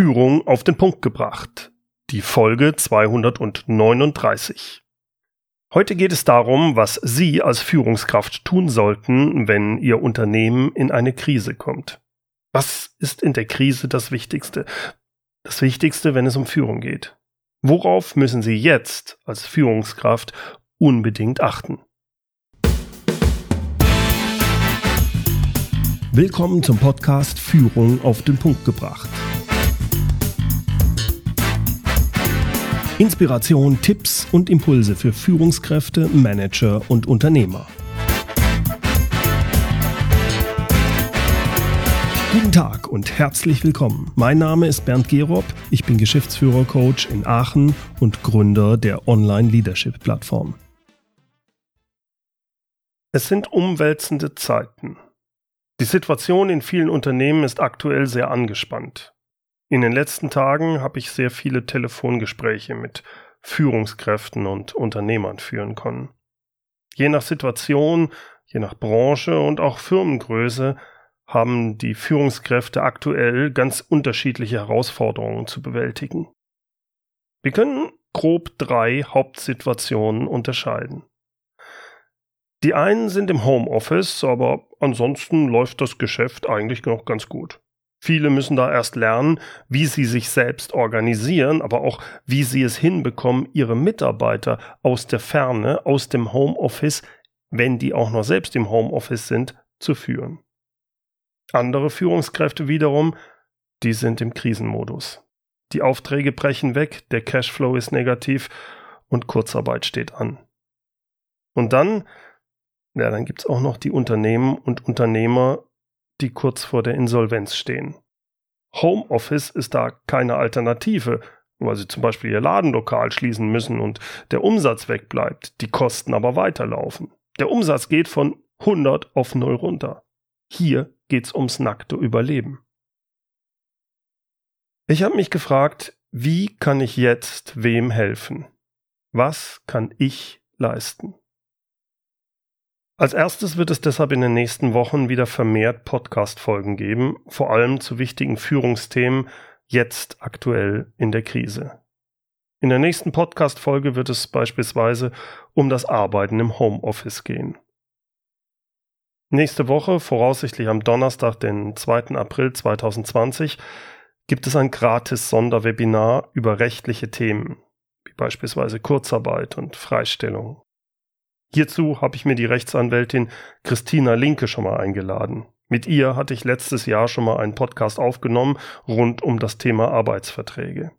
Führung auf den Punkt gebracht. Die Folge 239. Heute geht es darum, was Sie als Führungskraft tun sollten, wenn Ihr Unternehmen in eine Krise kommt. Was ist in der Krise das Wichtigste? Das Wichtigste, wenn es um Führung geht. Worauf müssen Sie jetzt als Führungskraft unbedingt achten? Willkommen zum Podcast Führung auf den Punkt gebracht. Inspiration, Tipps und Impulse für Führungskräfte, Manager und Unternehmer. Guten Tag und herzlich willkommen. Mein Name ist Bernd Gerob, ich bin Geschäftsführer-Coach in Aachen und Gründer der Online-Leadership-Plattform. Es sind umwälzende Zeiten. Die Situation in vielen Unternehmen ist aktuell sehr angespannt. In den letzten Tagen habe ich sehr viele Telefongespräche mit Führungskräften und Unternehmern führen können. Je nach Situation, je nach Branche und auch Firmengröße haben die Führungskräfte aktuell ganz unterschiedliche Herausforderungen zu bewältigen. Wir können grob drei Hauptsituationen unterscheiden. Die einen sind im Homeoffice, aber ansonsten läuft das Geschäft eigentlich noch ganz gut. Viele müssen da erst lernen, wie sie sich selbst organisieren, aber auch wie sie es hinbekommen, ihre Mitarbeiter aus der Ferne, aus dem Homeoffice, wenn die auch noch selbst im Homeoffice sind, zu führen. Andere Führungskräfte wiederum, die sind im Krisenmodus. Die Aufträge brechen weg, der Cashflow ist negativ und Kurzarbeit steht an. Und dann ja, dann gibt es auch noch die Unternehmen und Unternehmer, die kurz vor der Insolvenz stehen. Homeoffice ist da keine Alternative, weil sie zum Beispiel ihr Ladenlokal schließen müssen und der Umsatz wegbleibt, die Kosten aber weiterlaufen. Der Umsatz geht von 100 auf 0 runter. Hier geht's ums nackte Überleben. Ich habe mich gefragt, wie kann ich jetzt wem helfen? Was kann ich leisten? Als erstes wird es deshalb in den nächsten Wochen wieder vermehrt Podcast-Folgen geben, vor allem zu wichtigen Führungsthemen, jetzt aktuell in der Krise. In der nächsten Podcast-Folge wird es beispielsweise um das Arbeiten im Homeoffice gehen. Nächste Woche, voraussichtlich am Donnerstag, den 2. April 2020, gibt es ein gratis Sonderwebinar über rechtliche Themen, wie beispielsweise Kurzarbeit und Freistellung. Hierzu habe ich mir die Rechtsanwältin Christina Linke schon mal eingeladen. Mit ihr hatte ich letztes Jahr schon mal einen Podcast aufgenommen rund um das Thema Arbeitsverträge.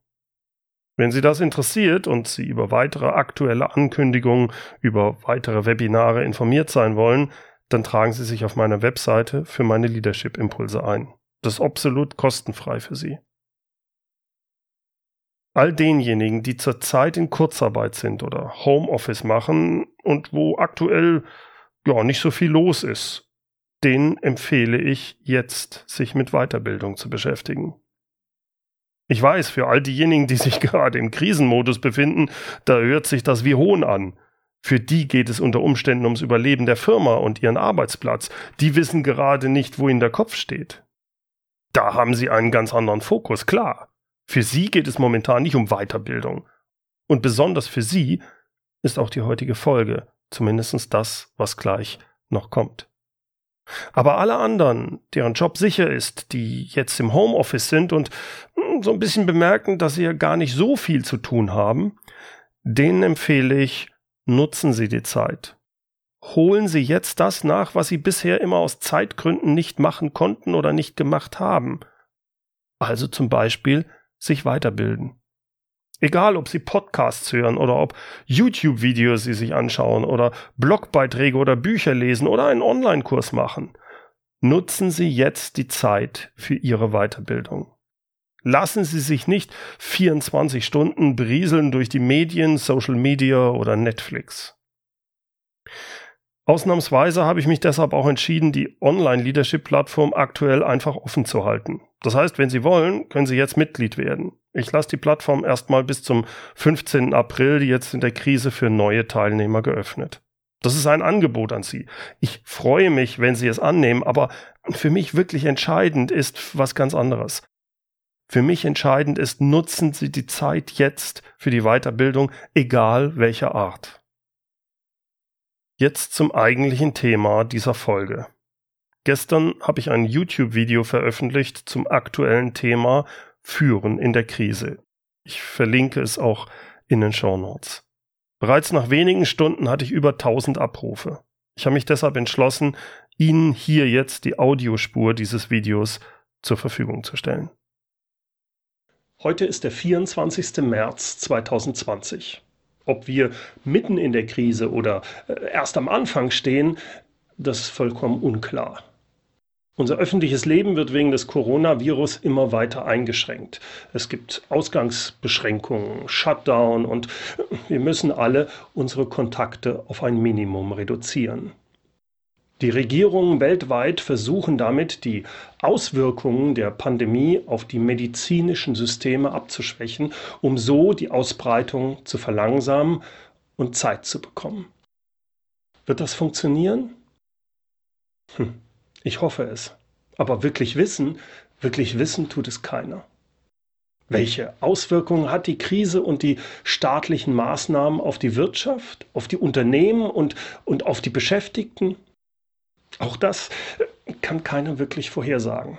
Wenn Sie das interessiert und Sie über weitere aktuelle Ankündigungen, über weitere Webinare informiert sein wollen, dann tragen Sie sich auf meiner Webseite für meine Leadership Impulse ein. Das ist absolut kostenfrei für Sie all denjenigen, die zurzeit in Kurzarbeit sind oder Homeoffice machen und wo aktuell ja nicht so viel los ist, denen empfehle ich jetzt, sich mit Weiterbildung zu beschäftigen. Ich weiß, für all diejenigen, die sich gerade im Krisenmodus befinden, da hört sich das wie Hohn an. Für die geht es unter Umständen ums Überleben der Firma und ihren Arbeitsplatz. Die wissen gerade nicht, wo ihnen der Kopf steht. Da haben sie einen ganz anderen Fokus, klar. Für sie geht es momentan nicht um Weiterbildung. Und besonders für sie ist auch die heutige Folge, zumindest das, was gleich noch kommt. Aber alle anderen, deren Job sicher ist, die jetzt im Homeoffice sind und hm, so ein bisschen bemerken, dass sie ja gar nicht so viel zu tun haben, denen empfehle ich, nutzen Sie die Zeit. Holen Sie jetzt das nach, was Sie bisher immer aus Zeitgründen nicht machen konnten oder nicht gemacht haben. Also zum Beispiel sich weiterbilden. Egal, ob Sie Podcasts hören oder ob YouTube-Videos Sie sich anschauen oder Blogbeiträge oder Bücher lesen oder einen Online-Kurs machen. Nutzen Sie jetzt die Zeit für Ihre Weiterbildung. Lassen Sie sich nicht 24 Stunden berieseln durch die Medien, Social Media oder Netflix. Ausnahmsweise habe ich mich deshalb auch entschieden, die Online-Leadership-Plattform aktuell einfach offen zu halten. Das heißt, wenn Sie wollen, können Sie jetzt Mitglied werden. Ich lasse die Plattform erstmal bis zum 15. April jetzt in der Krise für neue Teilnehmer geöffnet. Das ist ein Angebot an Sie. Ich freue mich, wenn Sie es annehmen, aber für mich wirklich entscheidend ist was ganz anderes. Für mich entscheidend ist, nutzen Sie die Zeit jetzt für die Weiterbildung, egal welcher Art. Jetzt zum eigentlichen Thema dieser Folge. Gestern habe ich ein YouTube-Video veröffentlicht zum aktuellen Thema Führen in der Krise. Ich verlinke es auch in den Show Notes. Bereits nach wenigen Stunden hatte ich über 1000 Abrufe. Ich habe mich deshalb entschlossen, Ihnen hier jetzt die Audiospur dieses Videos zur Verfügung zu stellen. Heute ist der 24. März 2020. Ob wir mitten in der Krise oder äh, erst am Anfang stehen, das ist vollkommen unklar. Unser öffentliches Leben wird wegen des Coronavirus immer weiter eingeschränkt. Es gibt Ausgangsbeschränkungen, Shutdown und wir müssen alle unsere Kontakte auf ein Minimum reduzieren. Die Regierungen weltweit versuchen damit, die Auswirkungen der Pandemie auf die medizinischen Systeme abzuschwächen, um so die Ausbreitung zu verlangsamen und Zeit zu bekommen. Wird das funktionieren? Hm. Ich hoffe es. Aber wirklich wissen, wirklich wissen tut es keiner. Welche Auswirkungen hat die Krise und die staatlichen Maßnahmen auf die Wirtschaft, auf die Unternehmen und, und auf die Beschäftigten? Auch das kann keiner wirklich vorhersagen.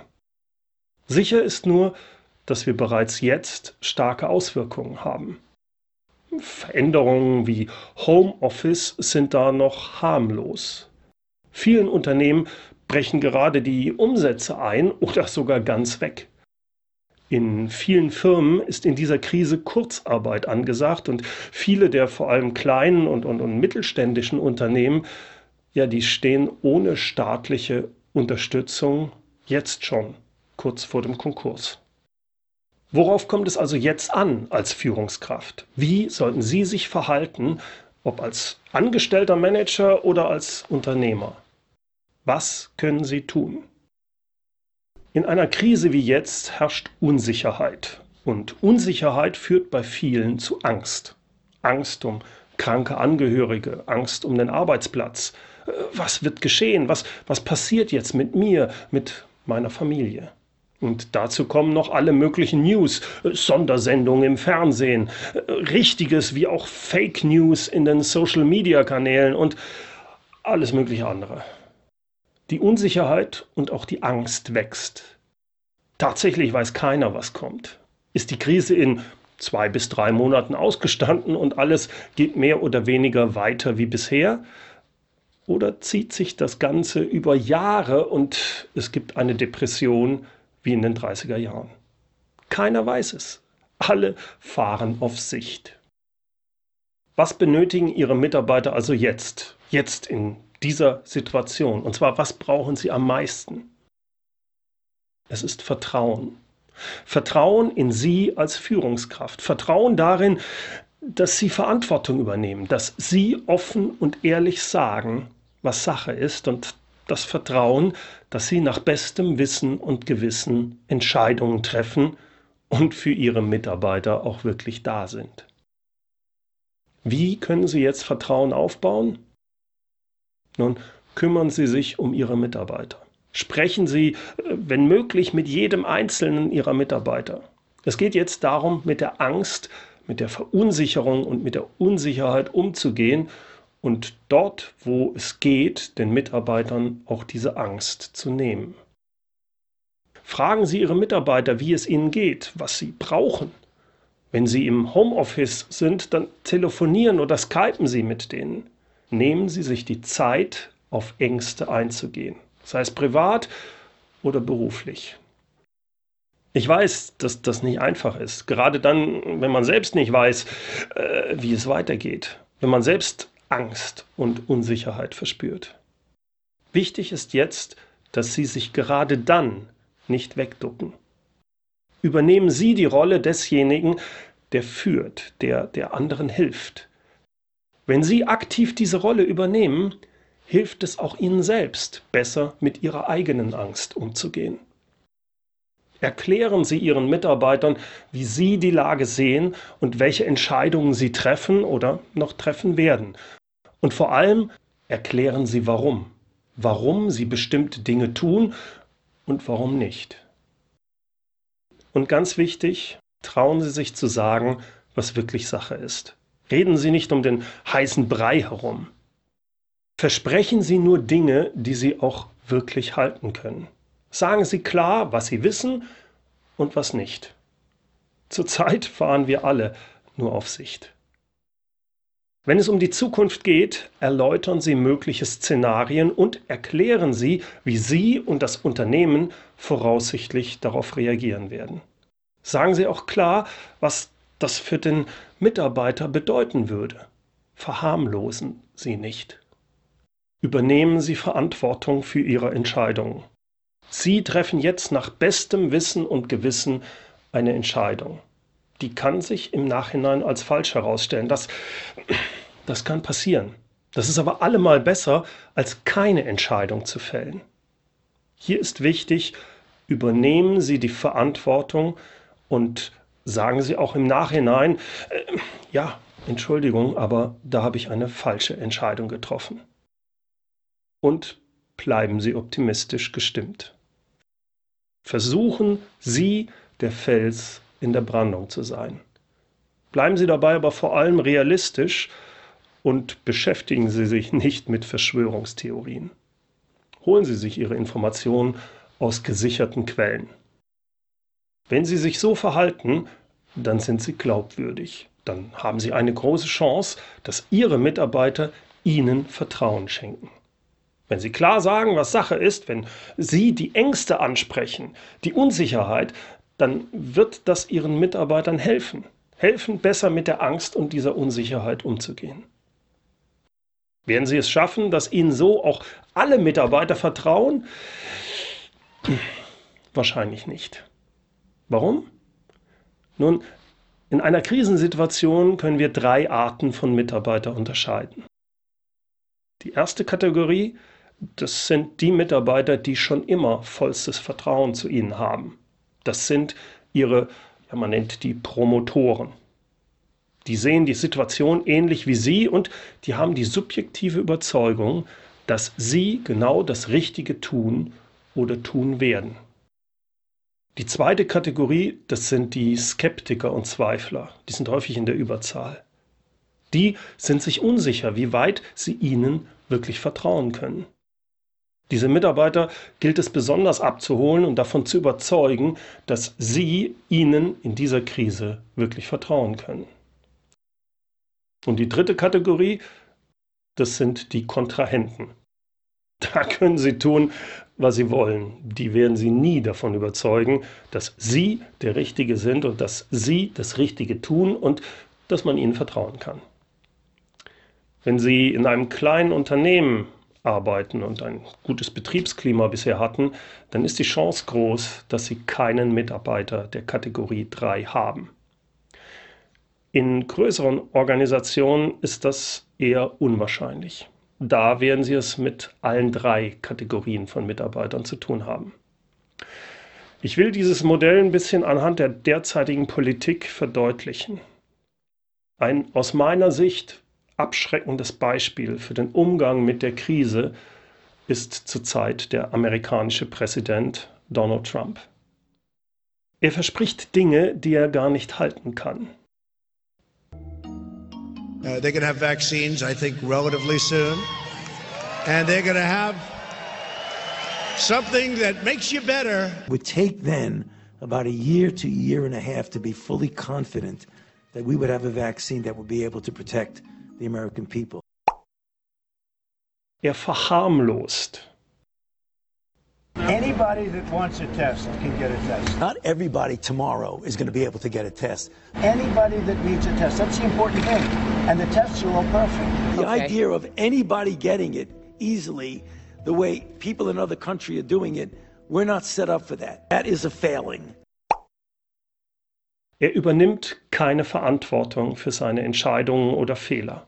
Sicher ist nur, dass wir bereits jetzt starke Auswirkungen haben. Veränderungen wie Homeoffice sind da noch harmlos. Vielen Unternehmen brechen gerade die Umsätze ein oder sogar ganz weg. In vielen Firmen ist in dieser Krise Kurzarbeit angesagt und viele der vor allem kleinen und, und, und mittelständischen Unternehmen, ja, die stehen ohne staatliche Unterstützung jetzt schon kurz vor dem Konkurs. Worauf kommt es also jetzt an als Führungskraft? Wie sollten Sie sich verhalten, ob als angestellter Manager oder als Unternehmer? Was können Sie tun? In einer Krise wie jetzt herrscht Unsicherheit. Und Unsicherheit führt bei vielen zu Angst. Angst um kranke Angehörige, Angst um den Arbeitsplatz. Äh, was wird geschehen? Was, was passiert jetzt mit mir, mit meiner Familie? Und dazu kommen noch alle möglichen News, äh, Sondersendungen im Fernsehen, äh, richtiges wie auch Fake News in den Social-Media-Kanälen und alles mögliche andere. Die Unsicherheit und auch die Angst wächst. Tatsächlich weiß keiner, was kommt. Ist die Krise in zwei bis drei Monaten ausgestanden und alles geht mehr oder weniger weiter wie bisher? Oder zieht sich das Ganze über Jahre und es gibt eine Depression wie in den 30er Jahren? Keiner weiß es. Alle fahren auf Sicht. Was benötigen Ihre Mitarbeiter also jetzt, jetzt in dieser Situation. Und zwar, was brauchen sie am meisten? Es ist Vertrauen. Vertrauen in Sie als Führungskraft. Vertrauen darin, dass Sie Verantwortung übernehmen, dass Sie offen und ehrlich sagen, was Sache ist und das Vertrauen, dass Sie nach bestem Wissen und Gewissen Entscheidungen treffen und für Ihre Mitarbeiter auch wirklich da sind. Wie können Sie jetzt Vertrauen aufbauen? Nun, kümmern Sie sich um Ihre Mitarbeiter. Sprechen Sie, äh, wenn möglich, mit jedem einzelnen Ihrer Mitarbeiter. Es geht jetzt darum, mit der Angst, mit der Verunsicherung und mit der Unsicherheit umzugehen und dort, wo es geht, den Mitarbeitern auch diese Angst zu nehmen. Fragen Sie Ihre Mitarbeiter, wie es ihnen geht, was sie brauchen. Wenn Sie im Homeoffice sind, dann telefonieren oder skypen Sie mit denen nehmen Sie sich die Zeit, auf Ängste einzugehen, sei es privat oder beruflich. Ich weiß, dass das nicht einfach ist, gerade dann, wenn man selbst nicht weiß, äh, wie es weitergeht, wenn man selbst Angst und Unsicherheit verspürt. Wichtig ist jetzt, dass Sie sich gerade dann nicht wegducken. Übernehmen Sie die Rolle desjenigen, der führt, der der anderen hilft, wenn Sie aktiv diese Rolle übernehmen, hilft es auch Ihnen selbst, besser mit Ihrer eigenen Angst umzugehen. Erklären Sie Ihren Mitarbeitern, wie Sie die Lage sehen und welche Entscheidungen Sie treffen oder noch treffen werden. Und vor allem erklären Sie warum. Warum Sie bestimmte Dinge tun und warum nicht. Und ganz wichtig, trauen Sie sich zu sagen, was wirklich Sache ist. Reden Sie nicht um den heißen Brei herum. Versprechen Sie nur Dinge, die Sie auch wirklich halten können. Sagen Sie klar, was Sie wissen und was nicht. Zurzeit fahren wir alle nur auf Sicht. Wenn es um die Zukunft geht, erläutern Sie mögliche Szenarien und erklären Sie, wie Sie und das Unternehmen voraussichtlich darauf reagieren werden. Sagen Sie auch klar, was das für den Mitarbeiter bedeuten würde. Verharmlosen Sie nicht. Übernehmen Sie Verantwortung für Ihre Entscheidungen. Sie treffen jetzt nach bestem Wissen und Gewissen eine Entscheidung die kann sich im Nachhinein als falsch herausstellen. Das, das kann passieren. Das ist aber allemal besser, als keine Entscheidung zu fällen. Hier ist wichtig, übernehmen Sie die Verantwortung und sagen Sie auch im Nachhinein, äh, ja, Entschuldigung, aber da habe ich eine falsche Entscheidung getroffen. Und bleiben Sie optimistisch gestimmt. Versuchen Sie, der Fels in der Brandung zu sein. Bleiben Sie dabei aber vor allem realistisch und beschäftigen Sie sich nicht mit Verschwörungstheorien. Holen Sie sich Ihre Informationen aus gesicherten Quellen. Wenn Sie sich so verhalten, dann sind Sie glaubwürdig. Dann haben Sie eine große Chance, dass Ihre Mitarbeiter Ihnen Vertrauen schenken. Wenn Sie klar sagen, was Sache ist, wenn Sie die Ängste ansprechen, die Unsicherheit, dann wird das Ihren Mitarbeitern helfen. Helfen, besser mit der Angst und dieser Unsicherheit umzugehen. Werden Sie es schaffen, dass Ihnen so auch alle Mitarbeiter vertrauen? Wahrscheinlich nicht. Warum? Nun, in einer Krisensituation können wir drei Arten von Mitarbeitern unterscheiden. Die erste Kategorie, das sind die Mitarbeiter, die schon immer vollstes Vertrauen zu Ihnen haben. Das sind ihre, ja, man nennt die Promotoren. Die sehen die Situation ähnlich wie Sie und die haben die subjektive Überzeugung, dass Sie genau das Richtige tun oder tun werden. Die zweite Kategorie, das sind die Skeptiker und Zweifler. Die sind häufig in der Überzahl. Die sind sich unsicher, wie weit sie Ihnen wirklich vertrauen können. Diese Mitarbeiter gilt es besonders abzuholen und davon zu überzeugen, dass sie ihnen in dieser Krise wirklich vertrauen können. Und die dritte Kategorie, das sind die Kontrahenten. Da können sie tun, was sie wollen. Die werden sie nie davon überzeugen, dass sie der Richtige sind und dass sie das Richtige tun und dass man ihnen vertrauen kann. Wenn Sie in einem kleinen Unternehmen arbeiten und ein gutes Betriebsklima bisher hatten, dann ist die Chance groß, dass sie keinen Mitarbeiter der Kategorie 3 haben. In größeren Organisationen ist das eher unwahrscheinlich. Da werden Sie es mit allen drei Kategorien von Mitarbeitern zu tun haben. Ich will dieses Modell ein bisschen anhand der derzeitigen Politik verdeutlichen. Ein aus meiner Sicht abschreckendes Beispiel für den Umgang mit der Krise ist zurzeit der amerikanische Präsident Donald Trump. Er verspricht Dinge, die er gar nicht halten kann. Uh, they're going to have vaccines, I think, relatively soon. And they're going to have something that makes you better. It would take then about a year to a year and a half to be fully confident that we would have a vaccine that would be able to protect the American people. Er verharmlost. Anybody that wants a test can get a test. Not everybody tomorrow is going to be able to get a test. Anybody that needs a test. That's the important thing. And the tests are all perfect. The okay. idea of anybody getting it easily, the way people in other countries are doing it, we're not set up for that. That is a failing. Er übernimmt keine Verantwortung für seine Entscheidungen oder Fehler.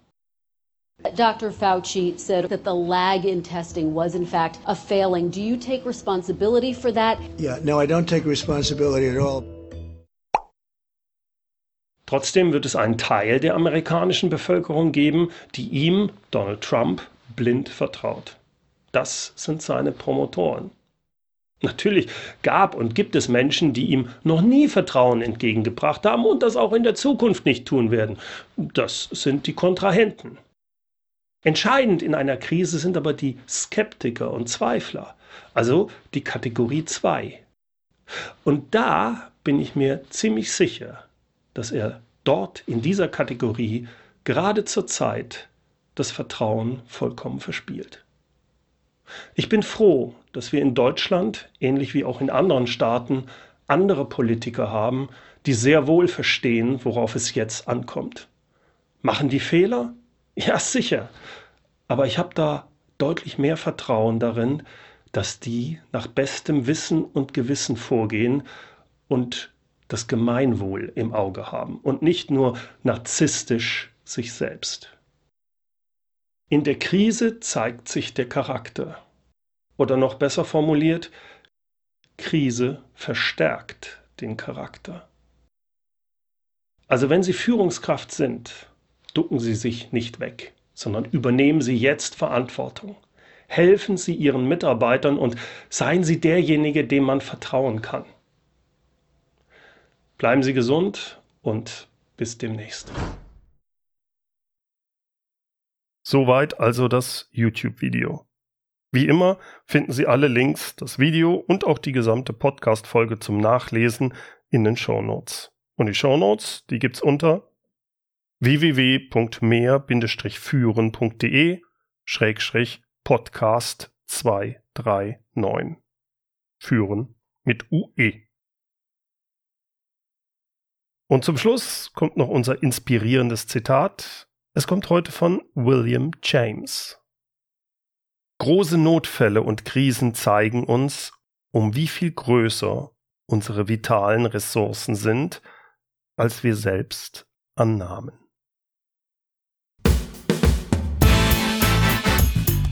Dr. Fauci said that the lag in testing was, in fact, a failing. Do you take responsibility for that? Yeah, no, I don't take responsibility at all. Trotzdem wird es einen Teil der amerikanischen Bevölkerung geben, die ihm, Donald Trump, blind vertraut. Das sind seine Promotoren. Natürlich gab und gibt es Menschen, die ihm noch nie Vertrauen entgegengebracht haben und das auch in der Zukunft nicht tun werden. Das sind die Kontrahenten. Entscheidend in einer Krise sind aber die Skeptiker und Zweifler, also die Kategorie 2. Und da bin ich mir ziemlich sicher, dass er dort in dieser Kategorie gerade zur Zeit das Vertrauen vollkommen verspielt. Ich bin froh, dass wir in Deutschland, ähnlich wie auch in anderen Staaten, andere Politiker haben, die sehr wohl verstehen, worauf es jetzt ankommt. Machen die Fehler? Ja, sicher. Aber ich habe da deutlich mehr Vertrauen darin, dass die nach bestem Wissen und Gewissen vorgehen und das Gemeinwohl im Auge haben und nicht nur narzisstisch sich selbst. In der Krise zeigt sich der Charakter. Oder noch besser formuliert, Krise verstärkt den Charakter. Also wenn Sie Führungskraft sind, ducken Sie sich nicht weg, sondern übernehmen Sie jetzt Verantwortung. Helfen Sie Ihren Mitarbeitern und seien Sie derjenige, dem man vertrauen kann. Bleiben Sie gesund und bis demnächst. Soweit also das YouTube-Video. Wie immer finden Sie alle Links, das Video und auch die gesamte Podcast-Folge zum Nachlesen in den Show Notes. Und die Show Notes, die gibt's unter www.mehr-führen.de Schrägstrich Podcast 239. Führen mit UE. Und zum Schluss kommt noch unser inspirierendes Zitat es kommt heute von William James. Große Notfälle und Krisen zeigen uns, um wie viel größer unsere vitalen Ressourcen sind, als wir selbst annahmen.